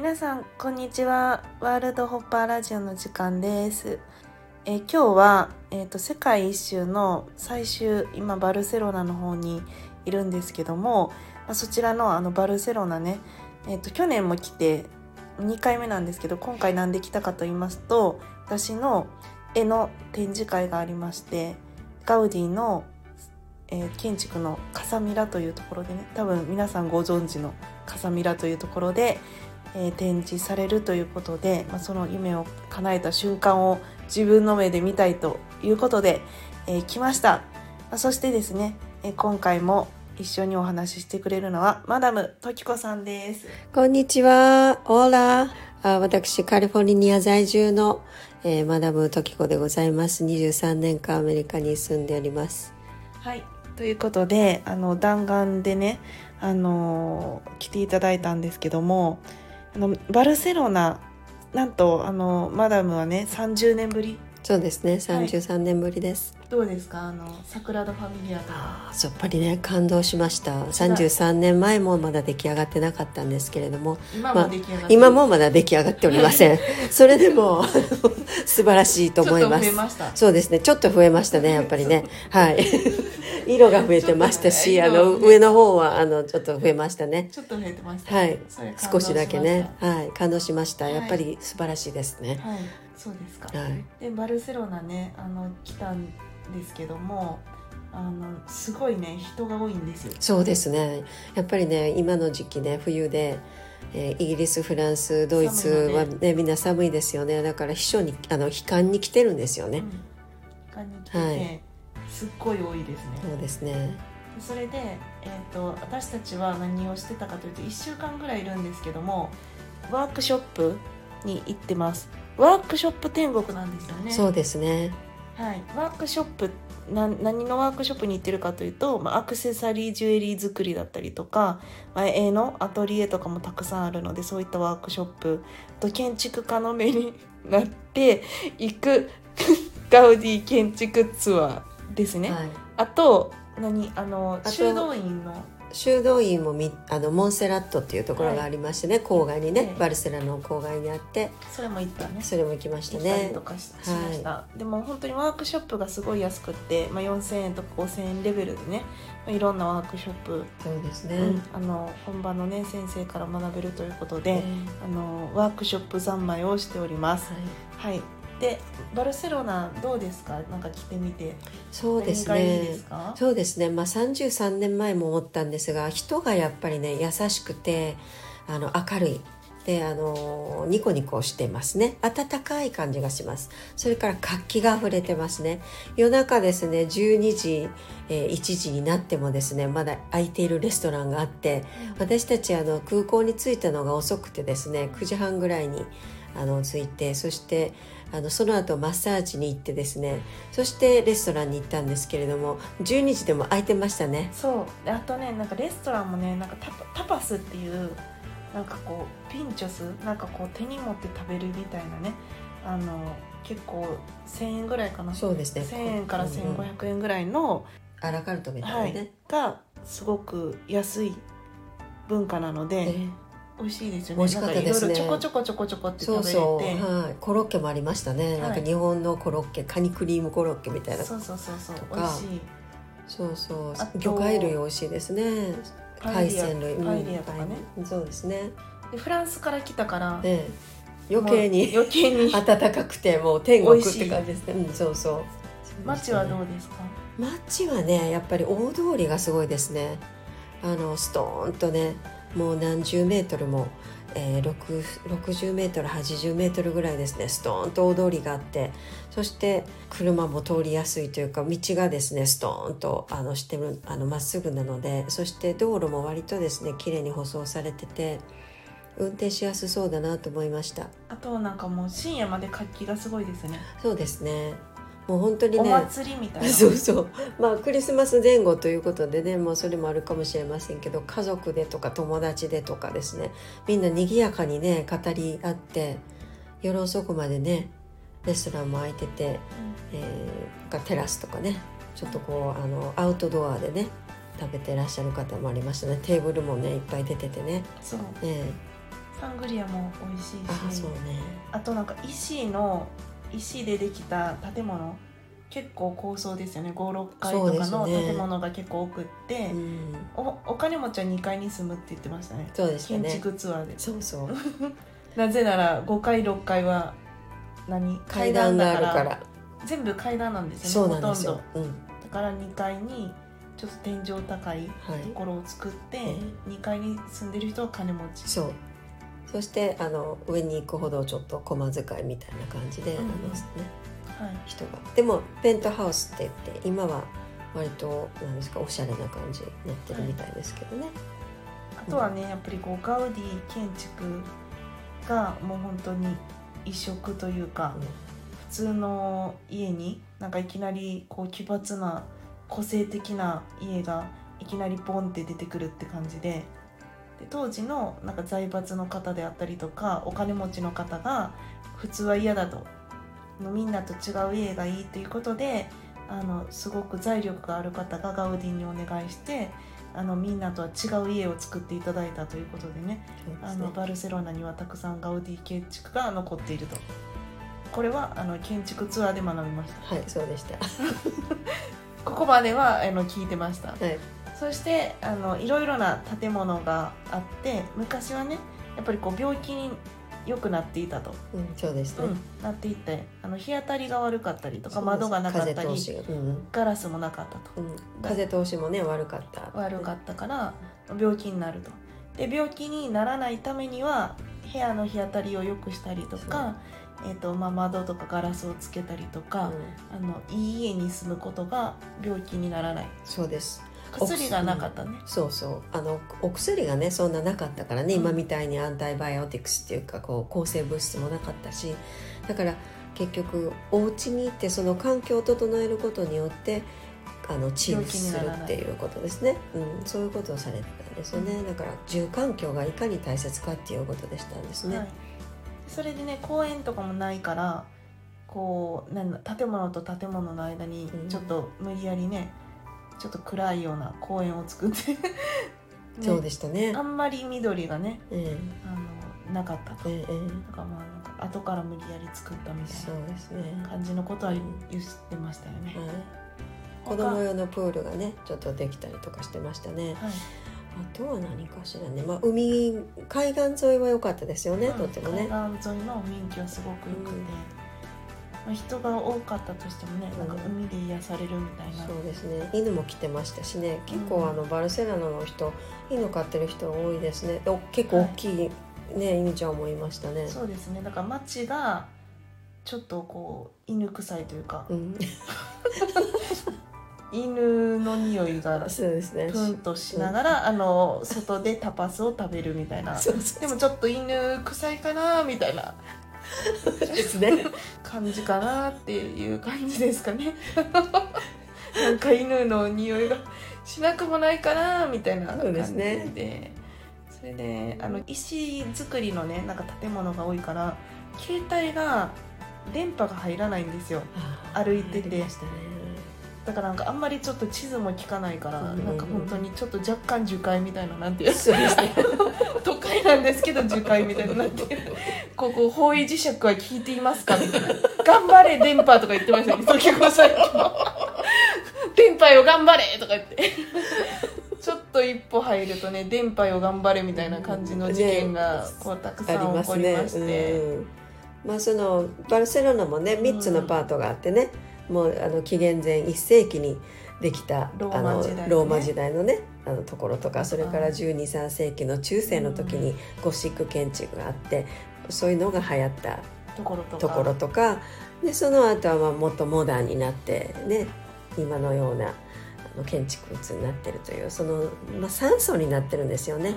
皆さん、こんにちは。ワールドホッパーラジオの時間です。え今日は、えーと、世界一周の最終、今バルセロナの方にいるんですけども、まあ、そちらのあのバルセロナね、えーと、去年も来て2回目なんですけど、今回なんで来たかと言いますと、私の絵の展示会がありまして、ガウディの、えー建築のカサミラというところでね、多分皆さんご存知のカサミラというところで、えー展示されるということで、まあ、その夢を叶えた瞬間を自分の目で見たいということで、えー来ました、まあそしてですね、えー今回も一緒にお話ししてくれるのはマダムトキコさんですこんにちは。オーラ。あ私、カリフォルニア在住の、えーマダムトキコでございます。23年間アメリカに住んでおります。はいということであの弾丸でねあのー来ていただいたんですけどもあのバルセロナなんとあのマダムはね30年ぶりそうですね。33年ぶりです。どうですか？あのサグラダ・ファミリアとかやっぱりね、感動しました。33年前もまだ出来上がってなかったんですけれども、今まあも出来上がってる、今もまだ出来上がっておりません。それでも、素晴らしいと思いますちょっと増え。ましたそうですね。ちょっと増えましたね、やっぱりね。はい。色が増えてましたし、ね。色が増え上の方は、あの、ちょっと増えましたね。ちょっと増えてました、はい。少しだけね。はい。感動しました。はい。やっぱり素晴らしいですね。したはい。そうですか、はい。でバルセロナねあの来たんですけどもあのすごいね人が多いんですよ。そうですね。やっぱりね今の時期ね冬で、えーイギリスフランスドイツは寒いねみんな寒いですよね。だから避暑にあの悲観に来てるんですよね、うん。他に来てて、はいすっごい多いですね。そうですね。でそれで、えー、と私たちは何をしてたかというと1週間ぐらいいるんですけどもワークショップに行ってます。ワークショップ天国なんですよね。そうですね。はい、ワークショップな何のワークショップに行ってるかというと、まあ、アクセサリージュエリー作りだったりとか、まあ、絵のアトリエとかもたくさんあるのでそういったワークショップあと建築家の目になって行く ガウディ建築ツアーですね、はい、あと何？あのと修道院の。修道院もみあのモンセラットっていうところがありましてね、郊外にね、ええ。バルセロナの郊外にあってそれも行ったね。それも行きましたね。とかししました、でも本当にワークショップがすごい安くって、まあ、4000円とか5000円レベルでね、まあ、いろんなワークショップ。そうですね、うん、あの本場のね先生から学べるということで、えあのワークショップ三昧をしております。はいでバルセロナどうですか？なんか来てみて。そうですね。そうですね、まあ、33年前も思ったんですが人がやっぱりね優しくてあの明るい。であのニコニコしてますね。温かい感じがします。それから活気が溢れてますね。夜中ですね12時、えー1時になってもですねまだ空いているレストランがあって私たちあの空港に着いたのが遅くてですね9時半ぐらいにあの着いてそしてあのその後マッサージに行ってですねそしてレストランに行ったんですけれども12時でも空いてましたね。そう。であとねなんかレストランもねなんかタパタパスっていうなんかこうピンチョスなんかこう手に持って食べるみたいなねあの結構1000円ぐらいかな。そうですね。1000円からうんうん。1500円ぐらいの、アラカルトみたはいいなね、がすごく安い文化なので、え美味しいですよね。美味しかったですね。ちょこちょこちょこちょこって食べれて。そうそう、はい、コロッケもありましたね、はい。なんか日本のコロッケカニクリームコロッケみたいな。そうそうそうそう美味しい。そうそう。魚介類美味しいですね。海鮮類。パエリアとかね、うんそうですね。でフランスから来たから、ね余計に余計に。暖かくてもう天国って感じですね。うんそうそう。街はどうですか？街はねやっぱり大通りがすごいですね。あのストーンとねもう何十メートルも、えー、60メートル80メートルぐらいですねストーンと大通りがあってそして車も通りやすいというか道がですねストーンとあのしてるあのまっすぐなのでそして道路も割とですね綺麗に舗装されてて運転しやすそうだなと思いました。あとなんかもう深夜まで活気がすごいですね。そうですねもう本当にねお祭りみたいな。そうそう。まあクリスマス前後ということでねもうそれもあるかもしれませんけど家族でとか友達でとかですねみんな賑やかにね語り合って夜遅くまでねレストランも開いてて、えー、テラスとかねちょっとこうあのアウトドアでね食べてらっしゃる方もありましたね。テーブルもねいっぱい出ててね。そう。えサングリアも美味しいえあしそうね。あとなんか石の石でできた建物結構高層ですよね。56階とかの建物が結構多くって、うん。おお金持ちは2階に住むって言ってましたね。そうでした建ね築ツアーで。そうそう。なぜなら5階6階は何？階段があるから。全部階段なんですよねほとんど。うん。だから2階にちょっと天井高いはい。ところを作って、え2階に住んでる人は金持ち。そうそしてあの上に行くほどちょっと駒遣いみたいな感じで、うん。あのね、はい。人が。でもペントハウスって言って今は割となんですかおしゃれな感じになってるみたいですけどね、あとはねやっぱりこうガウディ建築がもう本当に異色というか、普通の家になんかいきなりこう奇抜な個性的な家がいきなりポンって出てくるって感じでで当時のなんか財閥の方であったりとかお金持ちの方が普通は嫌だと。みんなと違う家がいいということであのすごく財力がある方がガウディにお願いしてあのみんなとは違う家を作っていただいたということでね。ね。あのバルセロナにはたくさんガウディ建築が残っていると。これはあの建築ツアーで学びました。はいそうでした。ここまではあの聞いてました。はいそしてあのいろいろな建物があって昔はねやっぱりこう病気に良くなっていたと、うんそうですね、うんなっていってあの日当たりが悪かったりとか窓がなかったりうん。ガラスもなかったと。うん、風通しもね悪かった。悪かったから病気になると。で病気にならないためには部屋の日当たりを良くしたりとか、えーとまあ、窓とかガラスをつけたりとうか、ん。あのいい家に住むことが病気にならない。そうです薬がなかったね、そうそう。あのお薬がねそんななかったからね、うん。今みたいにアンタイバイオティクスっていうかこう抗生物質もなかったしだから結局お家に行ってその環境を整えることによってあの治癒するっていうことですね、うん、そういうことをされてたんですよね、うん。だから住環境がいかに大切かっていうことでしたんですね、はい、それでね公園とかもないからこうなんだ建物と建物の間にうん。ちょっと無理やりね、ちょっと暗いような公園を作って、ね そうでしたね。あんまり緑がねえあのなかったと、えええなんかまあなんか後から無理やり作ったみたそいな感じのことはうん言ってましたよね。はい、他子供用のプールがねちょっとできたりとかしてましたね。はい。あとは何かしらね、まあ、海海岸沿いは良かったですよね、うんとってもね。海岸沿いの雰囲気はすごく良くて、うんまあ、人が多かったとしてもね、なんか海で癒されるみたいな、そうですね。犬も来てましたしね。結構、うんあのバルセロナの人犬飼ってる人多いですね。お結構大きい、ね犬ちゃんもいましたね。そうですね。だから街がちょっとこう犬臭いというか、うん、犬の匂いがプンとしながら、あの外でタパスを食べるみたいな。でもちょっと犬臭いかなみたいな ですね。感じかなっていう感じですかね。なんか犬の匂いがしなくもないかなみたいな感じで。ですね。それであの石造りのねなんか建物が多いから携帯が電波が入らないんですよ。歩いててだからなんかあんまりちょっと地図も聞かないから、うん。うんうんなんか本当にちょっと若干樹海みたいななんていう。そうですね都会なんですけど樹海みたいななんていう。ここ方位磁石は聞いていますかみたいな。頑張れ電波とか言ってましたね時子さん。も電波よ頑張れとか言って。ちょっと一歩入るとね電波よ頑張れみたいな感じの事件がこうたくさん起こりますねまして、うん。まあそのバルセロナもね3つのパートがあってね、もうあの紀元前1世紀にできたロあのーマ時代ね。ローマ時代のねあのところとかそれから123世紀の中世の時にゴシック建築があってそういうのが流行ったところとか。ところとかでその後はまあもっとモダンになってね今のようなあの建築物になってるというその、まあ、3層になってるんですよね、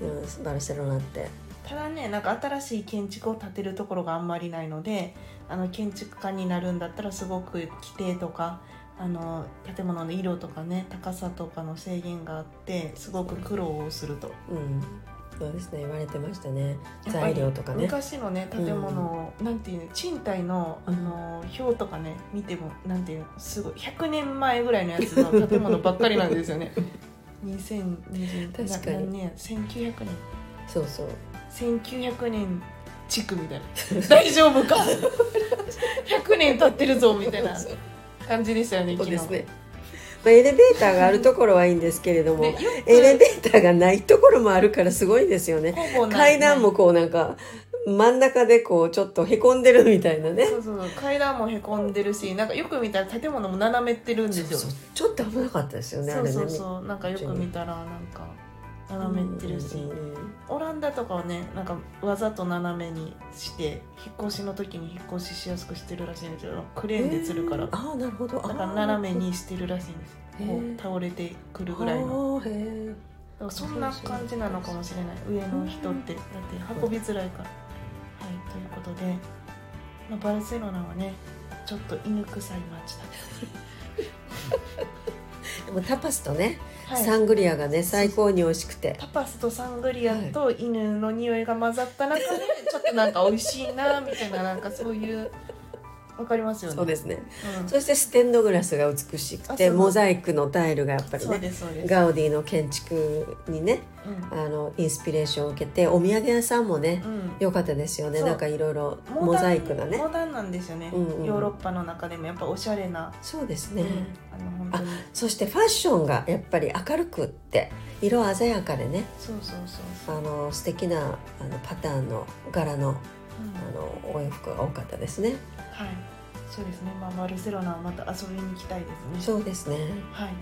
うん。うん、バルセロナって。ただねなんか新しい建築を建てるところがあんまりないのであの建築家になるんだったらすごく規定とかあの建物の色とかね高さとかの制限があってすごく苦労をすると。うん。そうですね。言われてましたね。材料とかね。昔のね建物を、なんていうの賃貸のあの表とかね見てもなんていうのすごい100年前ぐらいのやつの建物ばっかりなんですよね。2020確かに。な何年？1900年そうそう。1900年地区みたいな。大丈夫か？100年経ってるぞみたいな感じでしたよねそうですね、まあ、エレベーターがあるところはいいんですけれども、エレベーターがないところもあるからすごいですよね。階段もこうなんか真ん中でこうちょっとへこんでるみたいなね。そうそう階段もへこんでるしなんかよく見たら建物も斜めってるんですよ。ちょっと危なかったですよね。そうそうそう。なんかよく見たらなんか斜めってるし、オランダとかはねなんかわざと斜めにして引っ越しの時に引っ越ししやすくしてるらしいんですけどクレーンで釣るから。へー。ああなるほど。だから斜めにしてるらしいんです。こう倒れてくるぐらいの。そんな感じなのかもしれない。上の人って。だって運びづらいから。はいということで、まあ、バルセロナはねちょっと犬臭い街だ でもタパスとね、はいサングリアがね最高に美味しくて。タパスとサングリアと犬の匂いが混ざった中でちょっとなんか美味しいなみたいななんかそういうわかりますよね。そうですね。うん。そしてステンドグラスが美しくてモザイクのタイルがやっぱりねガウディの建築にねうん。あのインスピレーションを受けてお土産屋さんもねうん。良かったですよね。なんかいろいろモザイクがね。モダンなんですよね、うんうん。ヨーロッパの中でもやっぱおしゃれな、そうですね、うん。あのそしてファッションがやっぱり明るくって色鮮やかでね。そうそうそう。あの素敵なあのパターンの柄のうん。あのお洋服が多かったですねはい。そうですね。まあバルセロナはまた遊びに行きたいですね。そうですね。はい。はい。っ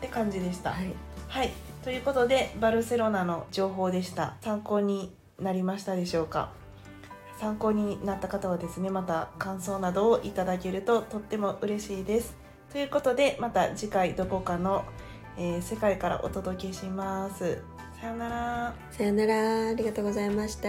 て感じでした。はい。はい、ということでバルセロナの情報でした。参考になりましたでしょうか？参考になった方はですねまた感想などをいただけるととっても嬉しいです。ということでまた次回どこかの、えー世界からお届けします。さようなら。さよなら。ありがとうございました